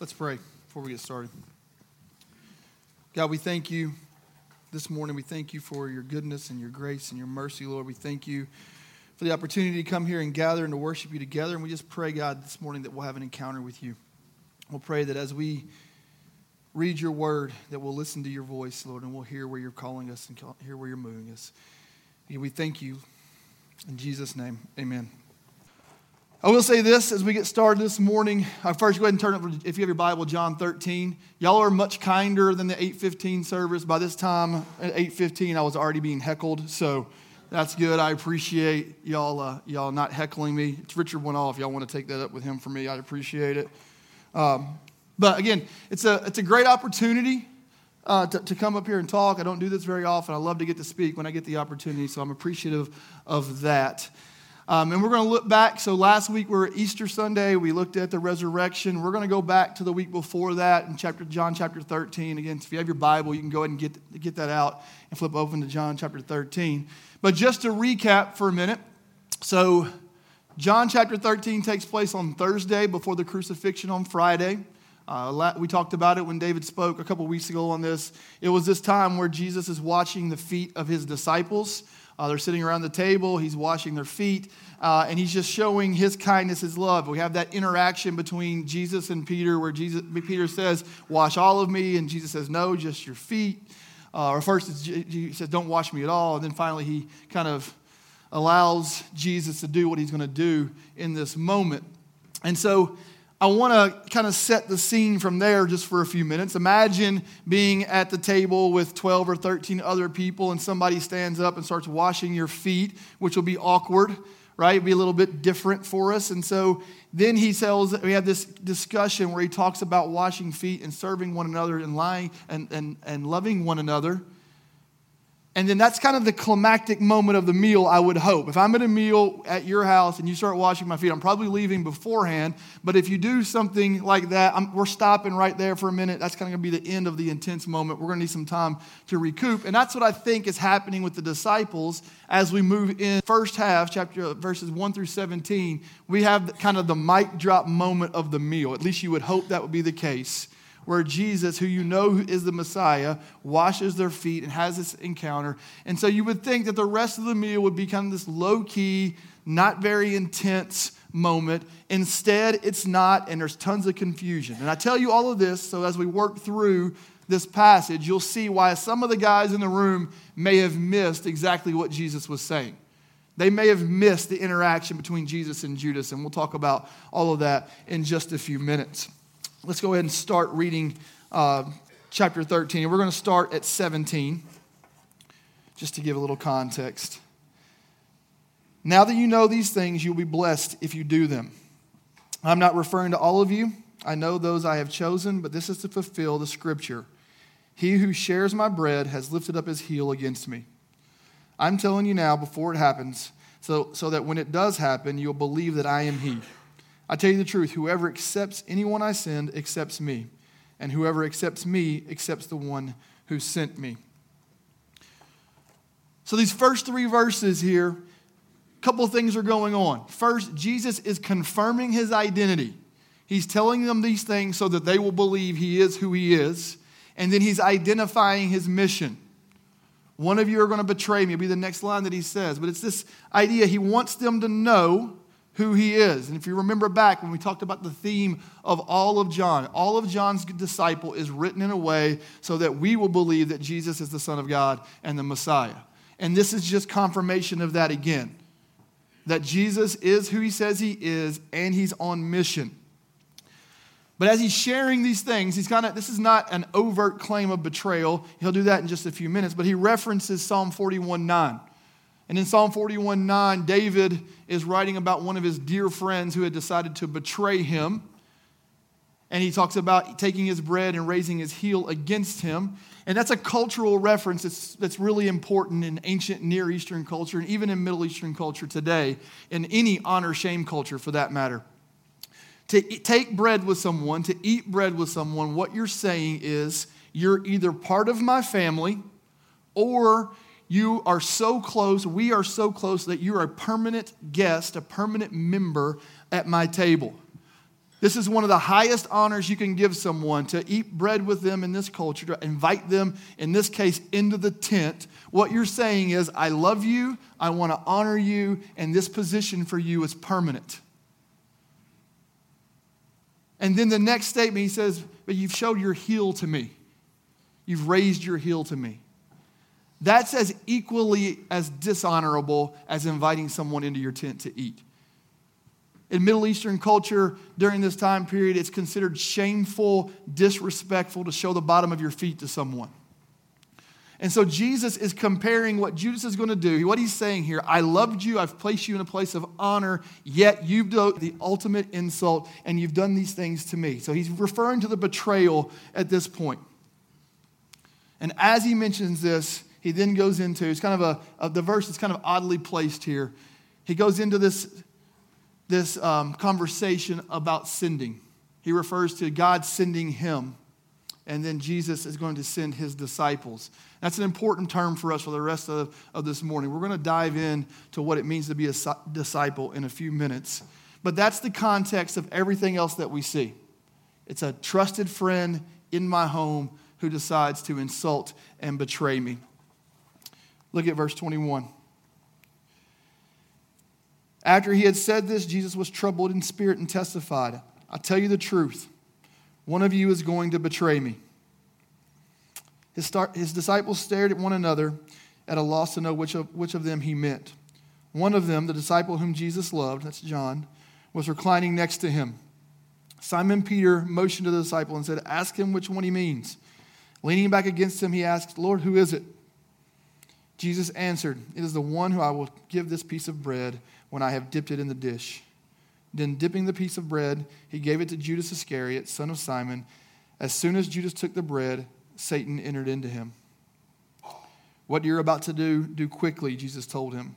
Let's pray before we get started. God, we thank you this morning. We thank you for your goodness and your grace and your mercy, Lord. We thank you for the opportunity to come here and gather and to worship you together. And we just pray, God, this morning that we'll have an encounter with you. We'll pray that as we read your word, that we'll listen to your voice, Lord, and we'll hear where you're calling us and hear where you're moving us. And We thank you. In Jesus' name, amen. I will say this as we get started this morning. I first go ahead and turn up, if you have your Bible, John 13. Y'all are much kinder than the 815 service. By this time, at 815, I was already being heckled, so that's good. I appreciate y'all, uh, y'all not heckling me. It's Richard went off. Y'all want to take that up with him for me. I'd appreciate it. Um, but again, it's a, it's a great opportunity uh, to, to come up here and talk. I don't do this very often. I love to get to speak when I get the opportunity, so I'm appreciative of that. Um, and we're going to look back. So last week we were Easter Sunday. We looked at the resurrection. We're going to go back to the week before that in chapter John chapter 13. Again, if you have your Bible, you can go ahead and get, get that out and flip open to John chapter 13. But just to recap for a minute. So John chapter 13 takes place on Thursday before the crucifixion on Friday. Uh, we talked about it when David spoke a couple weeks ago on this. It was this time where Jesus is watching the feet of his disciples. Uh, they're sitting around the table, he's washing their feet, uh, and he's just showing his kindness, his love. We have that interaction between Jesus and Peter where Jesus, Peter says, Wash all of me, and Jesus says, No, just your feet. Uh, or first, he says, Don't wash me at all. And then finally, he kind of allows Jesus to do what he's going to do in this moment. And so I want to kind of set the scene from there just for a few minutes. Imagine being at the table with 12 or 13 other people, and somebody stands up and starts washing your feet, which will be awkward, right? It'll be a little bit different for us. And so then he tells, we have this discussion where he talks about washing feet and serving one another and lying and, and, and loving one another. And then that's kind of the climactic moment of the meal, I would hope. If I'm at a meal at your house and you start washing my feet, I'm probably leaving beforehand. But if you do something like that, I'm, we're stopping right there for a minute. That's kind of going to be the end of the intense moment. We're going to need some time to recoup. And that's what I think is happening with the disciples as we move in first half, chapter uh, verses 1 through 17. We have kind of the mic drop moment of the meal. At least you would hope that would be the case where Jesus, who you know is the Messiah, washes their feet and has this encounter. And so you would think that the rest of the meal would become this low key, not very intense moment. Instead, it's not, and there's tons of confusion. And I tell you all of this so as we work through this passage, you'll see why some of the guys in the room may have missed exactly what Jesus was saying. They may have missed the interaction between Jesus and Judas, and we'll talk about all of that in just a few minutes. Let's go ahead and start reading uh, chapter 13. We're going to start at 17, just to give a little context. Now that you know these things, you'll be blessed if you do them. I'm not referring to all of you. I know those I have chosen, but this is to fulfill the scripture. He who shares my bread has lifted up his heel against me. I'm telling you now before it happens, so, so that when it does happen, you'll believe that I am he. I tell you the truth whoever accepts anyone I send accepts me, and whoever accepts me accepts the one who sent me. So, these first three verses here, a couple things are going on. First, Jesus is confirming his identity. He's telling them these things so that they will believe he is who he is. And then he's identifying his mission. One of you are going to betray me, will be the next line that he says. But it's this idea he wants them to know who he is. And if you remember back when we talked about the theme of all of John, all of John's disciple is written in a way so that we will believe that Jesus is the Son of God and the Messiah. And this is just confirmation of that again that Jesus is who he says he is and he's on mission. But as he's sharing these things, he's kind of, this is not an overt claim of betrayal. He'll do that in just a few minutes, but he references Psalm 41 9. And in Psalm 41 9, David is writing about one of his dear friends who had decided to betray him. And he talks about taking his bread and raising his heel against him. And that's a cultural reference that's, that's really important in ancient Near Eastern culture and even in Middle Eastern culture today, in any honor shame culture for that matter. To take bread with someone, to eat bread with someone, what you're saying is you're either part of my family or you are so close, we are so close that you're a permanent guest, a permanent member at my table. This is one of the highest honors you can give someone to eat bread with them in this culture, to invite them, in this case, into the tent. What you're saying is, I love you, I want to honor you, and this position for you is permanent. And then the next statement, he says, But you've showed your heel to me. You've raised your heel to me. That's as equally as dishonorable as inviting someone into your tent to eat. In Middle Eastern culture during this time period, it's considered shameful, disrespectful to show the bottom of your feet to someone. And so Jesus is comparing what Judas is going to do. What he's saying here I loved you, I've placed you in a place of honor, yet you've done the ultimate insult and you've done these things to me. So he's referring to the betrayal at this point. And as he mentions this, he then goes into it's kind of a, a the verse is kind of oddly placed here. He goes into this this um, conversation about sending. He refers to God sending him, and then Jesus is going to send his disciples. That's an important term for us for the rest of, of this morning. We're going to dive in to what it means to be a disciple in a few minutes. But that's the context of everything else that we see. It's a trusted friend in my home who decides to insult and betray me. Look at verse 21. After he had said this, Jesus was troubled in spirit and testified, I tell you the truth, one of you is going to betray me. His, his disciples stared at one another at a loss to know which of, which of them he meant. One of them, the disciple whom Jesus loved, that's John, was reclining next to him. Simon Peter motioned to the disciple and said, Ask him which one he means. Leaning back against him, he asked, Lord, who is it? Jesus answered, It is the one who I will give this piece of bread when I have dipped it in the dish. Then, dipping the piece of bread, he gave it to Judas Iscariot, son of Simon. As soon as Judas took the bread, Satan entered into him. What you're about to do, do quickly, Jesus told him.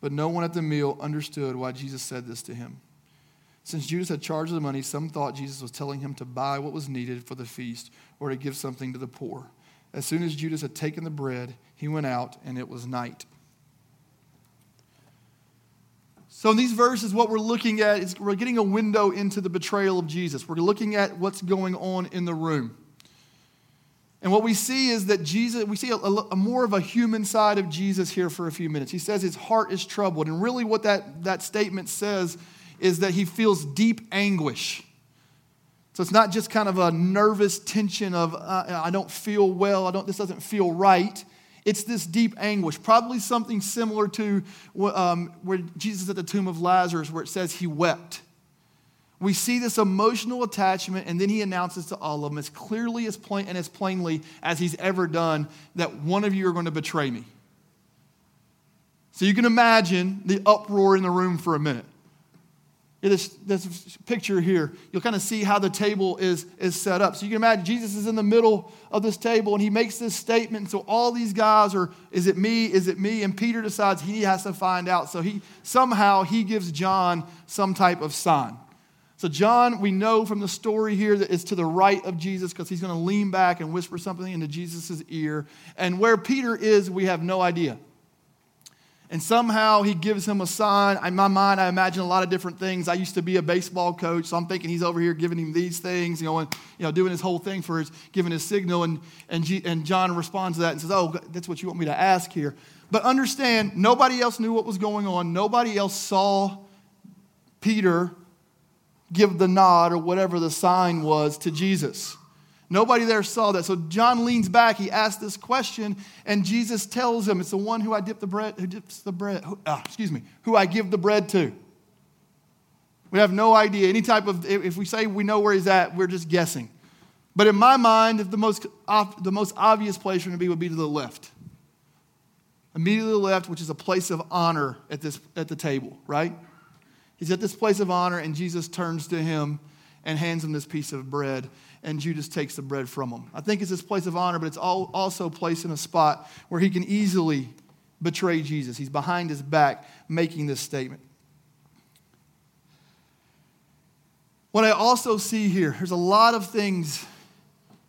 But no one at the meal understood why Jesus said this to him. Since Judas had charge of the money, some thought Jesus was telling him to buy what was needed for the feast or to give something to the poor. As soon as Judas had taken the bread, he went out, and it was night. So, in these verses, what we're looking at is we're getting a window into the betrayal of Jesus. We're looking at what's going on in the room. And what we see is that Jesus, we see a, a, a, more of a human side of Jesus here for a few minutes. He says his heart is troubled. And really, what that, that statement says is that he feels deep anguish. So it's not just kind of a nervous tension of, uh, I don't feel well, I don't, this doesn't feel right. It's this deep anguish, probably something similar to um, where Jesus at the tomb of Lazarus, where it says he wept. We see this emotional attachment, and then he announces to all of them as clearly as plain, and as plainly as he's ever done that one of you are going to betray me. So you can imagine the uproar in the room for a minute this, this picture here, you'll kind of see how the table is, is set up. So you can imagine Jesus is in the middle of this table and he makes this statement. And So all these guys are, is it me? Is it me? And Peter decides he has to find out. So he somehow he gives John some type of sign. So John, we know from the story here that is to the right of Jesus because he's going to lean back and whisper something into Jesus' ear. And where Peter is, we have no idea and somehow he gives him a sign. In my mind, I imagine a lot of different things. I used to be a baseball coach, so I'm thinking he's over here giving him these things, you know, and, you know, doing his whole thing for his giving his signal. And, and, G, and John responds to that and says, Oh, that's what you want me to ask here. But understand, nobody else knew what was going on. Nobody else saw Peter give the nod or whatever the sign was to Jesus. Nobody there saw that. So John leans back. He asks this question, and Jesus tells him, "It's the one who I dip the bread, who dips the bread. Who, ah, excuse me, who I give the bread to." We have no idea. Any type of, if we say we know where he's at, we're just guessing. But in my mind, the most, the most obvious place for him to be would be to the left. Immediately to the left, which is a place of honor at, this, at the table, right? He's at this place of honor, and Jesus turns to him and hands him this piece of bread and Judas takes the bread from him. I think it's this place of honor, but it's also placed in a spot where he can easily betray Jesus. He's behind his back making this statement. What I also see here, there's a lot of things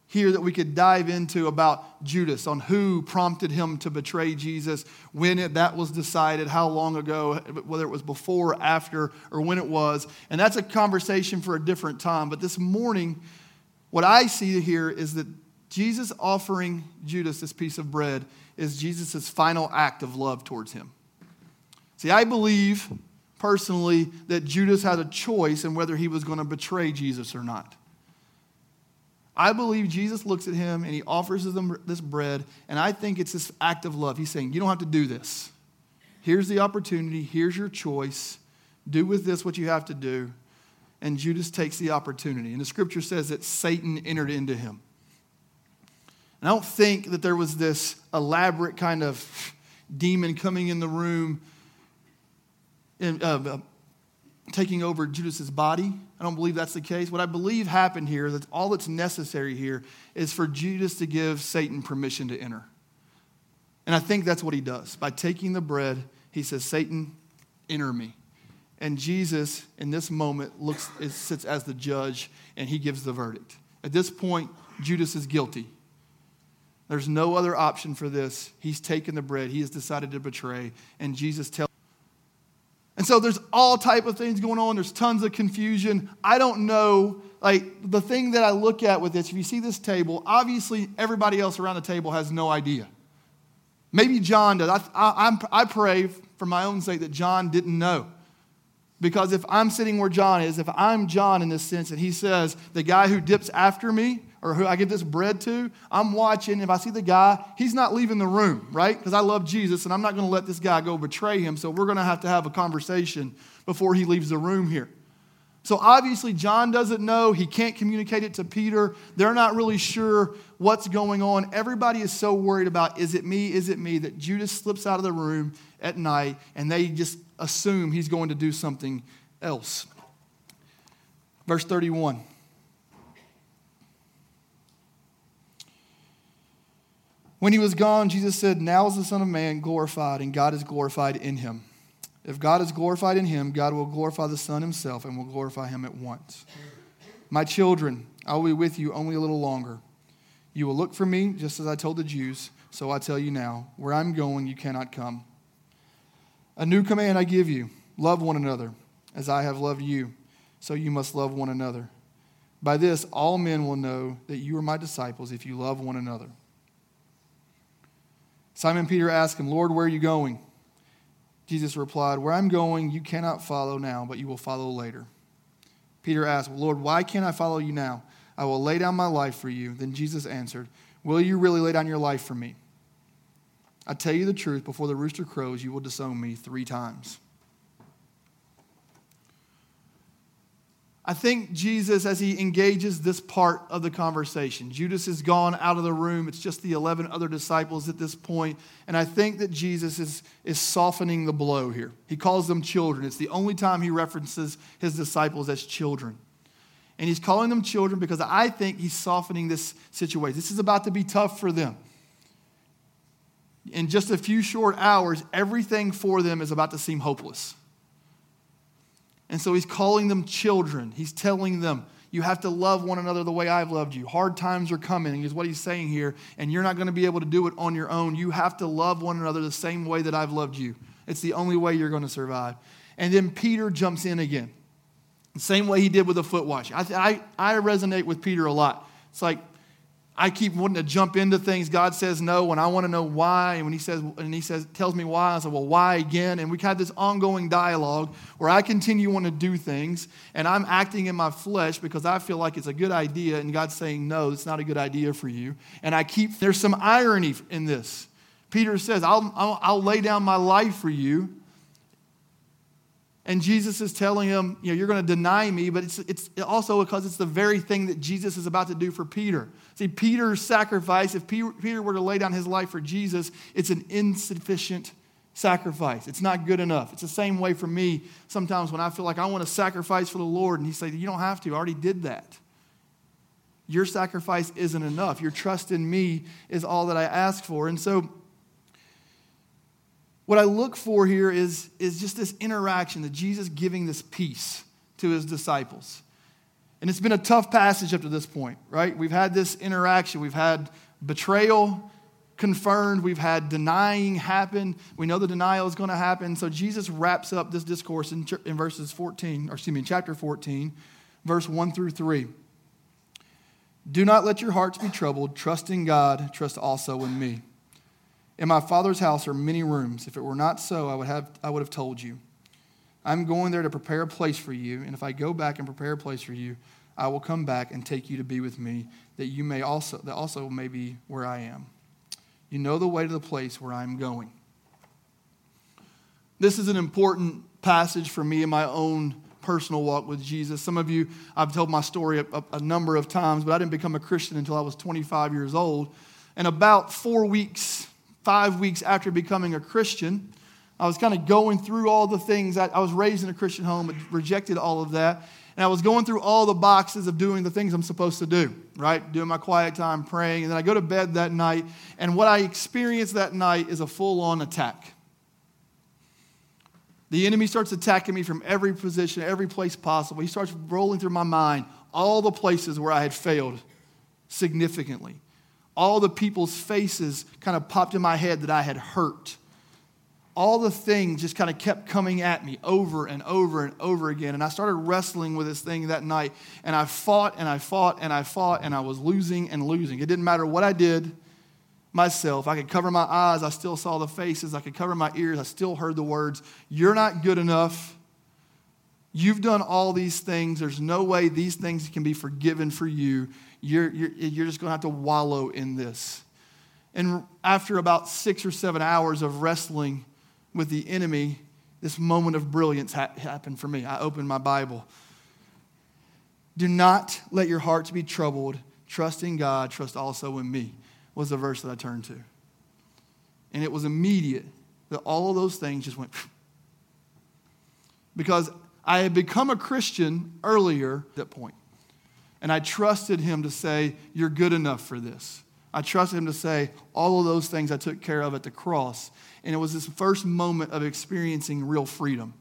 here that we could dive into about Judas, on who prompted him to betray Jesus, when it, that was decided, how long ago, whether it was before, after, or when it was. And that's a conversation for a different time. But this morning, what I see here is that Jesus offering Judas this piece of bread is Jesus' final act of love towards him. See, I believe personally that Judas had a choice in whether he was going to betray Jesus or not. I believe Jesus looks at him and he offers him this bread, and I think it's this act of love. He's saying, You don't have to do this. Here's the opportunity, here's your choice. Do with this what you have to do. And Judas takes the opportunity. And the scripture says that Satan entered into him. And I don't think that there was this elaborate kind of demon coming in the room and uh, uh, taking over Judas's body. I don't believe that's the case. What I believe happened here, that all that's necessary here, is for Judas to give Satan permission to enter. And I think that's what he does. By taking the bread, he says, Satan, enter me. And Jesus, in this moment, looks, sits as the judge and he gives the verdict. At this point, Judas is guilty. There's no other option for this. He's taken the bread, he has decided to betray, and Jesus tells and so there's all type of things going on. There's tons of confusion. I don't know. Like the thing that I look at with this, if you see this table, obviously everybody else around the table has no idea. Maybe John does. I, I, I pray for my own sake that John didn't know. Because if I'm sitting where John is, if I'm John in this sense, and he says, the guy who dips after me, or who I give this bread to, I'm watching. If I see the guy, he's not leaving the room, right? Because I love Jesus and I'm not going to let this guy go betray him. So we're going to have to have a conversation before he leaves the room here. So obviously, John doesn't know. He can't communicate it to Peter. They're not really sure what's going on. Everybody is so worried about, is it me? Is it me? That Judas slips out of the room at night and they just assume he's going to do something else. Verse 31. When he was gone, Jesus said, Now is the Son of Man glorified, and God is glorified in him. If God is glorified in him, God will glorify the Son himself and will glorify him at once. My children, I will be with you only a little longer. You will look for me, just as I told the Jews, so I tell you now, where I'm going, you cannot come. A new command I give you love one another, as I have loved you, so you must love one another. By this, all men will know that you are my disciples if you love one another. Simon Peter asked him, Lord, where are you going? Jesus replied, Where I'm going, you cannot follow now, but you will follow later. Peter asked, Lord, why can't I follow you now? I will lay down my life for you. Then Jesus answered, Will you really lay down your life for me? I tell you the truth, before the rooster crows, you will disown me three times. I think Jesus, as he engages this part of the conversation, Judas has gone out of the room. It's just the 11 other disciples at this point. And I think that Jesus is, is softening the blow here. He calls them children. It's the only time he references his disciples as children. And he's calling them children because I think he's softening this situation. This is about to be tough for them. In just a few short hours, everything for them is about to seem hopeless. And so he's calling them children. He's telling them, you have to love one another the way I've loved you. Hard times are coming, is what he's saying here, and you're not going to be able to do it on your own. You have to love one another the same way that I've loved you. It's the only way you're going to survive. And then Peter jumps in again, the same way he did with the foot wash. I, I, I resonate with Peter a lot. It's like, I keep wanting to jump into things. God says no, and I want to know why. And when He says, and He says, tells me why, I say, well, why again? And we have had this ongoing dialogue where I continue want to do things, and I'm acting in my flesh because I feel like it's a good idea, and God's saying no, it's not a good idea for you. And I keep there's some irony in this. Peter says, I'll, I'll, I'll lay down my life for you. And Jesus is telling him, you know, you're going to deny me, but it's, it's also because it's the very thing that Jesus is about to do for Peter. See, Peter's sacrifice, if Peter were to lay down his life for Jesus, it's an insufficient sacrifice. It's not good enough. It's the same way for me sometimes when I feel like I want to sacrifice for the Lord, and He says, You don't have to, I already did that. Your sacrifice isn't enough. Your trust in me is all that I ask for. And so, what I look for here is, is just this interaction that Jesus giving this peace to his disciples. And it's been a tough passage up to this point, right? We've had this interaction, we've had betrayal confirmed, we've had denying happen. We know the denial is going to happen. So Jesus wraps up this discourse in, in verses 14, or excuse me, in chapter 14, verse 1 through 3. Do not let your hearts be troubled. Trust in God, trust also in me. In my Father's house are many rooms. If it were not so, I would have, I would have told you. I'm going there to prepare a place for you, and if I go back and prepare a place for you, I will come back and take you to be with me, that you may also that also may be where I am. You know the way to the place where I'm going. This is an important passage for me in my own personal walk with Jesus. Some of you, I've told my story a, a, a, number of times, but I didn't become a Christian until I was 25 years old. And about four weeks, five weeks after becoming a Christian, I was kind of going through all the things. I, I was raised in a Christian home, but rejected all of that. And I was going through all the boxes of doing the things I'm supposed to do, right? Doing my quiet time, praying. And then I go to bed that night. And what I experienced that night is a full on attack. The enemy starts attacking me from every position, every place possible. He starts rolling through my mind all the places where I had failed significantly. All the people's faces kind of popped in my head that I had hurt all the things just kind of kept coming at me over and over and over again. And I started wrestling with this thing that night. And I fought and I fought and I fought and I was losing and losing. It didn't matter what I did myself. I could cover my eyes, I still saw the faces. I could cover my ears, I still heard the words, You're not good enough. You've done all these things. There's no way these things can be forgiven for you. You're, you're, you're just going to have to wallow in this. And after about six or seven hours of wrestling, with the enemy, this moment of brilliance ha- happened for me. I opened my Bible. Do not let your hearts be troubled. Trust in God, trust also in me, was the verse that I turned to. And it was immediate that all of those things just went. because I had become a Christian earlier at that point. And I trusted him to say, You're good enough for this. I trusted him to say, All of those things I took care of at the cross and it was this first moment of experiencing real freedom.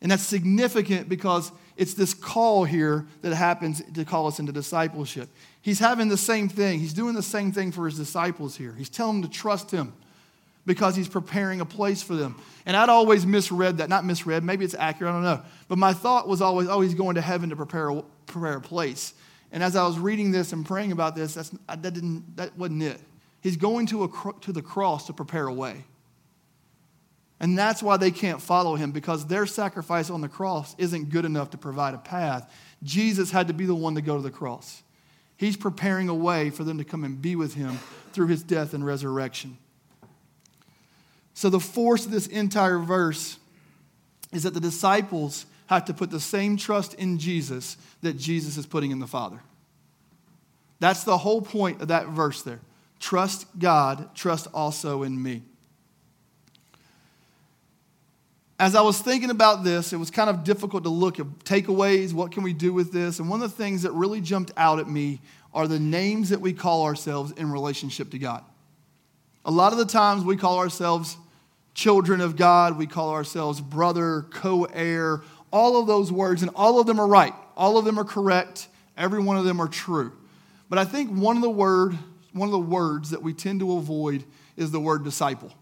And that's significant because it's this call here that happens to call us into discipleship. He's having the same thing. He's doing the same thing for his disciples here. He's telling them to trust him because he's preparing a place for them. And I'd always misread that. Not misread, maybe it's accurate, I don't know. But my thought was always, oh, he's going to heaven to prepare a, prepare a place. And as I was reading this and praying about this, that's, that, didn't, that wasn't it. He's going to, a, to the cross to prepare a way. And that's why they can't follow him because their sacrifice on the cross isn't good enough to provide a path. Jesus had to be the one to go to the cross. He's preparing a way for them to come and be with him through his death and resurrection. So, the force of this entire verse is that the disciples have to put the same trust in Jesus that Jesus is putting in the Father. That's the whole point of that verse there. Trust God, trust also in me. As I was thinking about this, it was kind of difficult to look at takeaways. What can we do with this? And one of the things that really jumped out at me are the names that we call ourselves in relationship to God. A lot of the times we call ourselves children of God, we call ourselves brother, co heir, all of those words, and all of them are right. All of them are correct. Every one of them are true. But I think one of the word one of the words that we tend to avoid is the word disciple.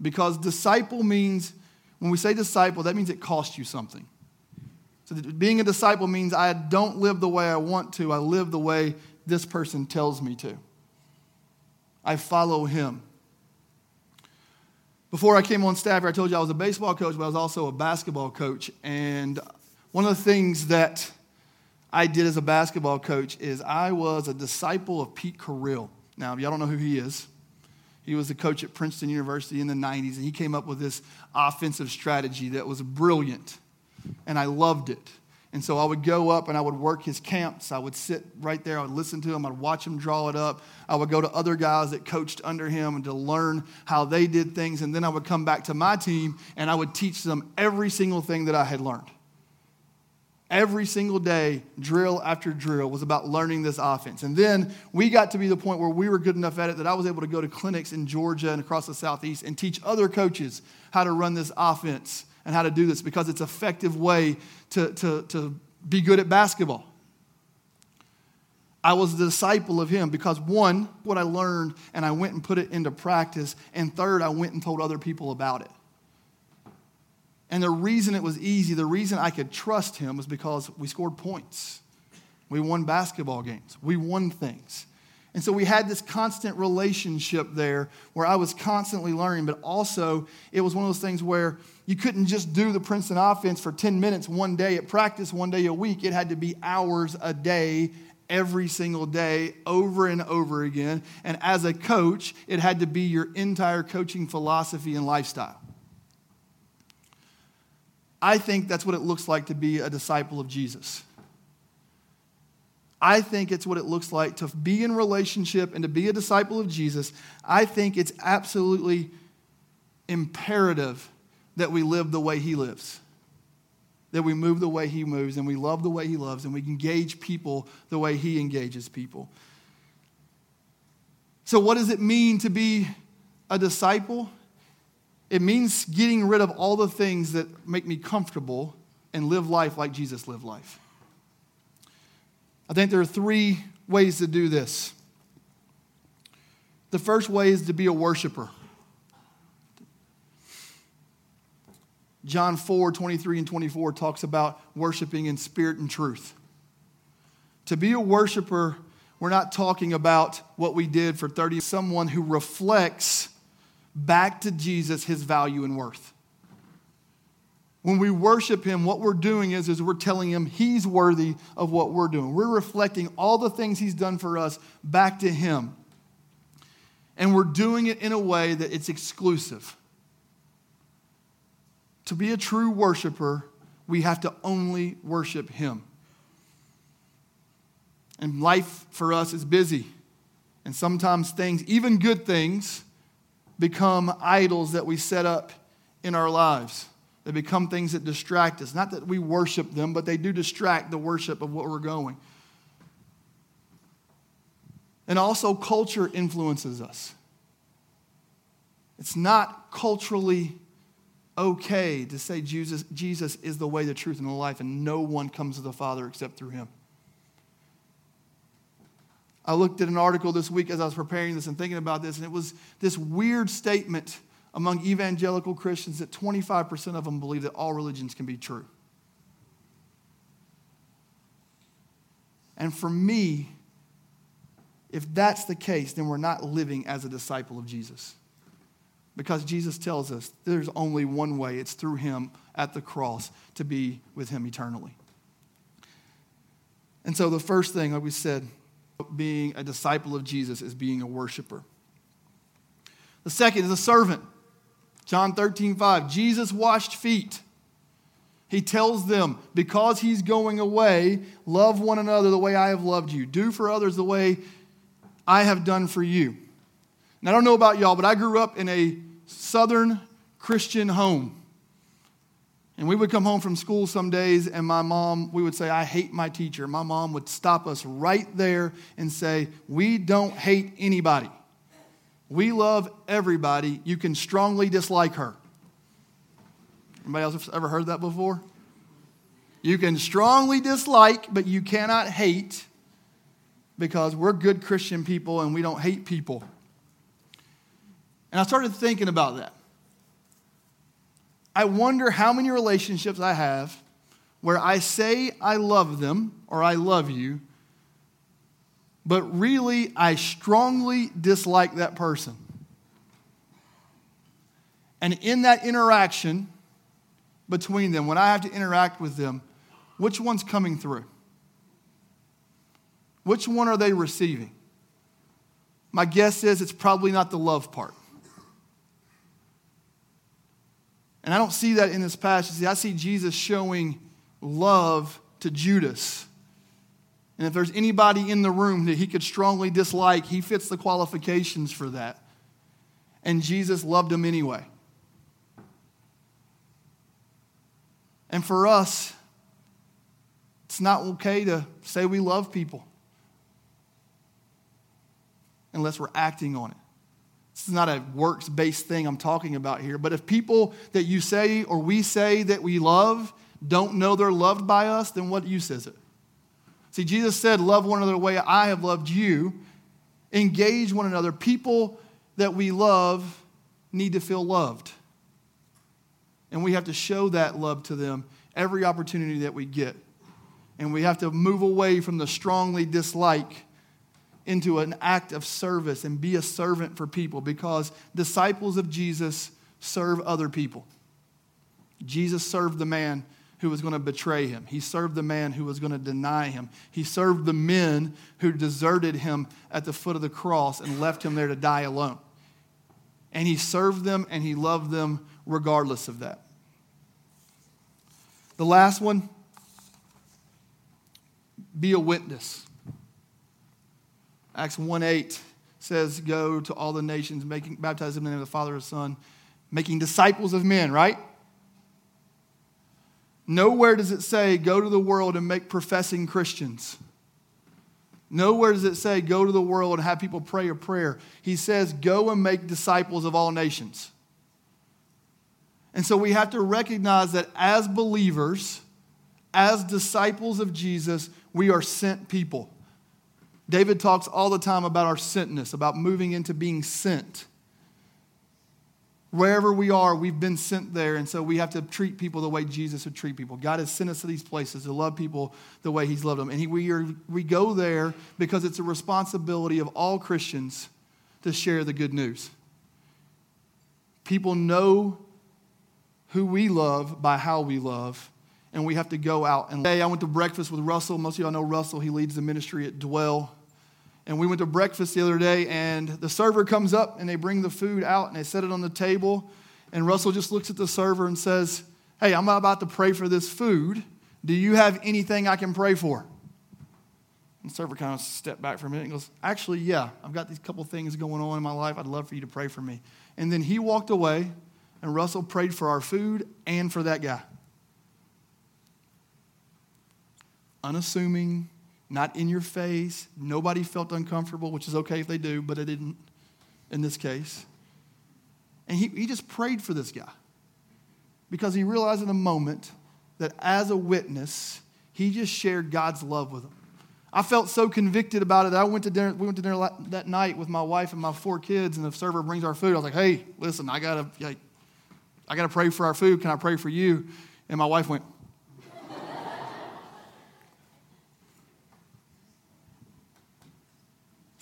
Because disciple means, when we say disciple, that means it costs you something. So being a disciple means I don't live the way I want to, I live the way this person tells me to. I follow him. Before I came on staff here, I told you I was a baseball coach, but I was also a basketball coach. And one of the things that I did as a basketball coach is I was a disciple of Pete Carril. Now, if y'all don't know who he is. He was the coach at Princeton University in the 90s, and he came up with this offensive strategy that was brilliant, and I loved it. And so I would go up and I would work his camps. I would sit right there. I would listen to him. I'd watch him draw it up. I would go to other guys that coached under him and to learn how they did things. And then I would come back to my team and I would teach them every single thing that I had learned every single day, drill after drill, was about learning this offense. And then we got to be the point where we were good enough at it that I was able to go to clinics in Georgia and across the Southeast and teach other coaches how to run this offense and how to do this because it's an effective way to, to, to be good at basketball. I was the disciple of him because one, what I learned and I went and put it into practice, and third, I went and told other people about it. And the reason it was easy, the reason I could trust him was because we scored points. We won basketball games. We won things. And so we had this constant relationship there where I was constantly learning, but also it was one of those things where you couldn't just do the Princeton offense for 10 minutes one day at practice, one day a week. It had to be hours a day every single day over and over again. And as a coach, it had to be your entire coaching philosophy and lifestyle. I think that's what it looks like to be a disciple of Jesus. I think it's what it looks like to be in relationship and to be a disciple of Jesus. I think it's absolutely imperative that we live the way he lives that we move the way He moves and we love the way He loves and we engage people the way He engages people. So, what does it mean to be a disciple? It means getting rid of all the things that make me comfortable and live life like Jesus lived life. I think there are three ways to do this. The first way is to be a worshiper. John 4 23 and 24 talks about worshiping in spirit and truth. To be a worshiper, we're not talking about what we did for 30, someone who reflects back to Jesus his value and worth. When we worship him, what we're doing is, is we're telling him he's worthy of what we're doing. We're reflecting all the things he's done for us back to him. And we're doing it in a way that it's exclusive. To be a true worshiper, we have to only worship Him. And life for us is busy. And sometimes things, even good things, become idols that we set up in our lives. They become things that distract us. Not that we worship them, but they do distract the worship of what we're going. And also, culture influences us. It's not culturally okay to say Jesus, Jesus is the way, the truth, and the life, and no one comes to the Father except through him. I looked at an article this week as I was preparing this and thinking about this, and it was this weird statement among evangelical Christians that 25% of them believe that all religions can be true. And for me, if that's the case, then we're not living as a disciple of Jesus. Because Jesus tells us there's only one way it's through him at the cross to be with him eternally. And so, the first thing, like we said, being a disciple of Jesus is being a worshiper. The second is a servant. John 13, 5. Jesus washed feet. He tells them, because he's going away, love one another the way I have loved you. Do for others the way I have done for you. And I don't know about y'all, but I grew up in a southern Christian home. And we would come home from school some days, and my mom, we would say, I hate my teacher. My mom would stop us right there and say, We don't hate anybody. We love everybody. You can strongly dislike her. Anybody else ever heard that before? You can strongly dislike, but you cannot hate because we're good Christian people and we don't hate people. And I started thinking about that. I wonder how many relationships I have where I say I love them or I love you, but really I strongly dislike that person. And in that interaction between them, when I have to interact with them, which one's coming through? Which one are they receiving? My guess is it's probably not the love part. And I don't see that in this passage. See, I see Jesus showing love to Judas. And if there's anybody in the room that he could strongly dislike, he fits the qualifications for that. And Jesus loved him anyway. And for us, it's not okay to say we love people unless we're acting on it. This is not a works based thing I'm talking about here. But if people that you say or we say that we love don't know they're loved by us, then what use is it? See, Jesus said, Love one another the way I have loved you. Engage one another. People that we love need to feel loved. And we have to show that love to them every opportunity that we get. And we have to move away from the strongly dislike into an act of service and be a servant for people because disciples of Jesus serve other people. Jesus served the man who was going to betray him. He served the man who was going to deny him. He served the men who deserted him at the foot of the cross and left him there to die alone. And he served them and he loved them regardless of that. The last one be a witness. Acts 1 8 says, Go to all the nations, making, baptize them in the name of the Father and Son, making disciples of men, right? Nowhere does it say, Go to the world and make professing Christians. Nowhere does it say, Go to the world and have people pray a prayer. He says, Go and make disciples of all nations. And so we have to recognize that as believers, as disciples of Jesus, we are sent people. David talks all the time about our sentness, about moving into being sent. Wherever we are, we've been sent there, and so we have to treat people the way Jesus would treat people. God has sent us to these places to love people the way He's loved them. And he, we, are, we go there because it's a responsibility of all Christians to share the good news. People know who we love by how we love, and we have to go out and hey i went to breakfast with russell most of y'all know russell he leads the ministry at dwell and we went to breakfast the other day and the server comes up and they bring the food out and they set it on the table. And russell just looks at the server and says hey i'm about to pray for this food. Do you have anything i can pray for? And the server kind of stepped back for a minute and goes actually yeah i've got these couple things going on in my life. I'd love for you to pray for me. And then he walked away and russell prayed for our food and for that guy. Unassuming, not in your face. Nobody felt uncomfortable, which is okay if they do, but it didn't in this case. And he, he just prayed for this guy because he realized in a moment that as a witness, he just shared God's love with him. I felt so convicted about it. I went to dinner. We went to dinner that night with my wife and my four kids, and the server brings our food. I was like, "Hey, listen, I gotta, I gotta pray for our food. Can I pray for you?" And my wife went,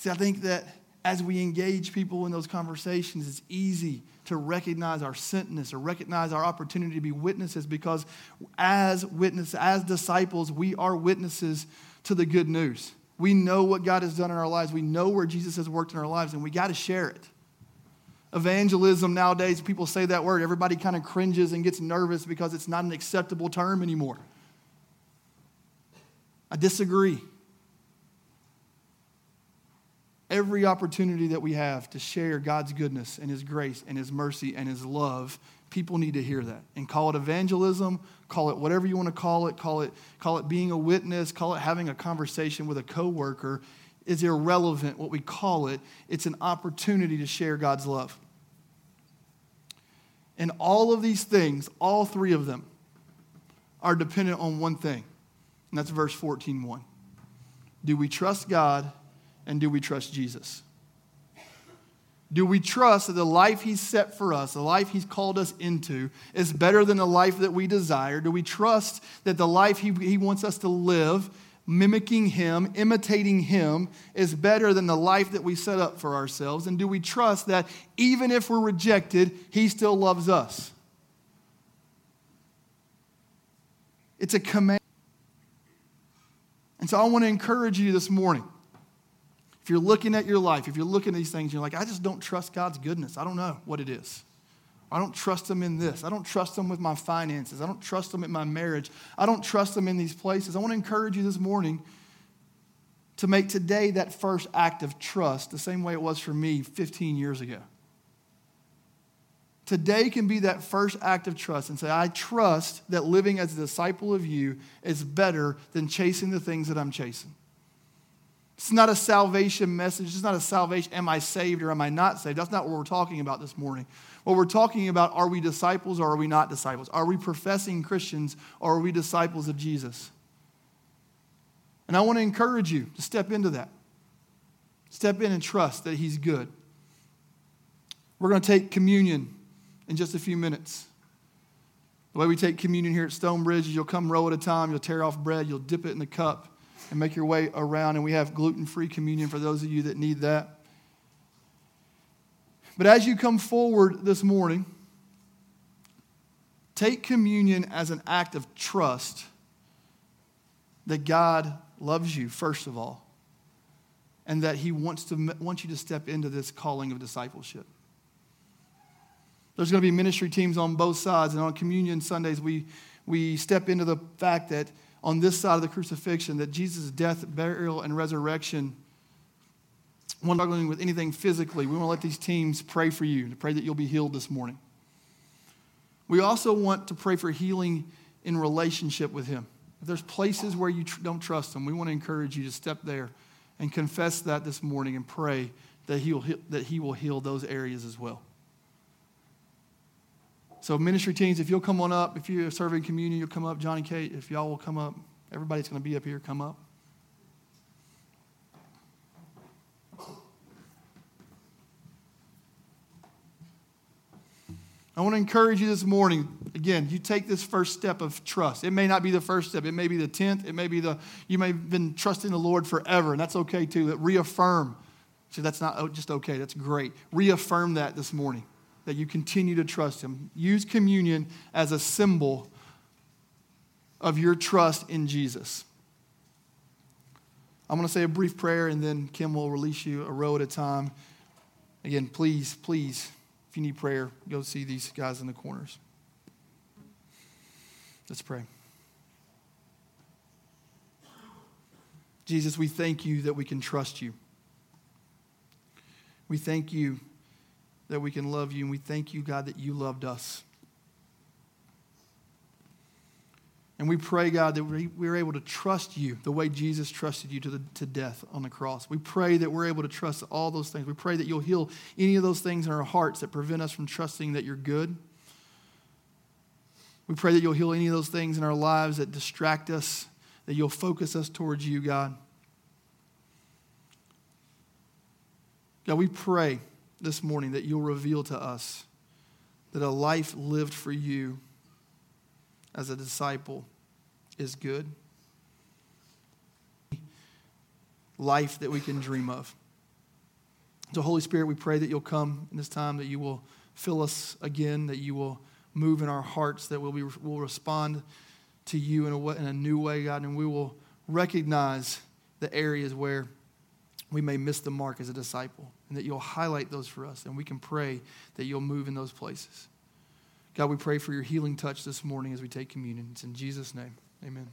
See, I think that as we engage people in those conversations, it's easy to recognize our sentness or recognize our opportunity to be witnesses because as witnesses, as disciples, we are witnesses to the good news. We know what God has done in our lives. We know where Jesus has worked in our lives, and we got to share it. Evangelism nowadays, people say that word, everybody kind of cringes and gets nervous because it's not an acceptable term anymore. I disagree every opportunity that we have to share God's goodness and His grace and His mercy and His love, people need to hear that. And call it evangelism, call it whatever you want to call it, call it, call it being a witness, call it having a conversation with a coworker is irrelevant what we call it. It's an opportunity to share God's love. And all of these things, all three of them, are dependent on one thing. And that's verse 14:1. Do we trust God and do we trust Jesus? Do we trust that the life He's set for us, the life He's called us into, is better than the life that we desire? Do we trust that the life He, he wants us to live, mimicking Him, imitating Him, is better than the life that we set up for ourselves? And do we trust that even if we're rejected, He still loves us? It's a command. And so I want to encourage you this morning if you're looking at your life, if you're looking at these things, you're like, I just don't trust God's goodness. I don't know what it is. I don't trust Him in this. I don't trust Him with my finances. I don't trust Him in my marriage. I don't trust Him in these places. I want to encourage you this morning to make today that first act of trust the same way it was for me 15 years ago. Today can be that first act of trust and say, I trust that living as a disciple of you is better than chasing the things that I'm chasing. It's not a salvation message. It's not a salvation, am I saved or am I not saved? That's not what we're talking about this morning. What we're talking about, are we disciples or are we not disciples? Are we professing Christians or are we disciples of Jesus? And I want to encourage you to step into that. Step in and trust that He's good. We're going to take communion in just a few minutes. The way we take communion here at Stonebridge is you'll come row at a time, you'll tear off bread, you'll dip it in the cup, and make your way around. And we have gluten free communion for those of you that need that. But as you come forward this morning, take communion as an act of trust that God loves you, first of all, and that He wants, to, wants you to step into this calling of discipleship. There's going to be ministry teams on both sides, and on communion Sundays, we, we step into the fact that on this side of the crucifixion, that Jesus' death, burial, and resurrection, one struggling with anything physically, we want to let these teams pray for you, to pray that you'll be healed this morning. We also want to pray for healing in relationship with Him. If there's places where you tr- don't trust Him, we want to encourage you to step there and confess that this morning and pray that, he'll, that He will heal those areas as well. So, ministry teams, if you'll come on up, if you're serving communion, you'll come up. Johnny Kate, if y'all will come up. Everybody's going to be up here, come up. I want to encourage you this morning. Again, you take this first step of trust. It may not be the first step. It may be the tenth. It may be the you may have been trusting the Lord forever, and that's okay too. Reaffirm. See, that's not oh, just okay. That's great. Reaffirm that this morning that you continue to trust Him. Use communion as a symbol of your trust in Jesus. I'm going to say a brief prayer and then Kim will release you a row at a time. Again, please, please, if you need prayer, go see these guys in the corners. Let's pray. Jesus, we thank you that we can trust you. We thank you that we can love you. And we thank you, God, that you loved us. And we pray, God, that we, we're able to trust you the way Jesus trusted you to, the, to death on the cross. We pray that we're able to trust all those things. We pray that you'll heal any of those things in our hearts that prevent us from trusting that you're good. We pray that you'll heal any of those things in our lives that distract us, that you'll focus us towards you, God. God, we pray this morning that you'll reveal to us that a life lived for you as a disciple is good. Life that we can dream of. So, Holy Spirit, we pray that you'll come in this time, that you will fill us again, that you will move in our hearts, that we'll, be, we'll respond to you in a, in a new way, God, and we will recognize the areas where we may miss the mark as a disciple, and that you'll highlight those for us, and we can pray that you'll move in those places. God, we pray for your healing touch this morning as we take communion. It's in Jesus' name. Amen.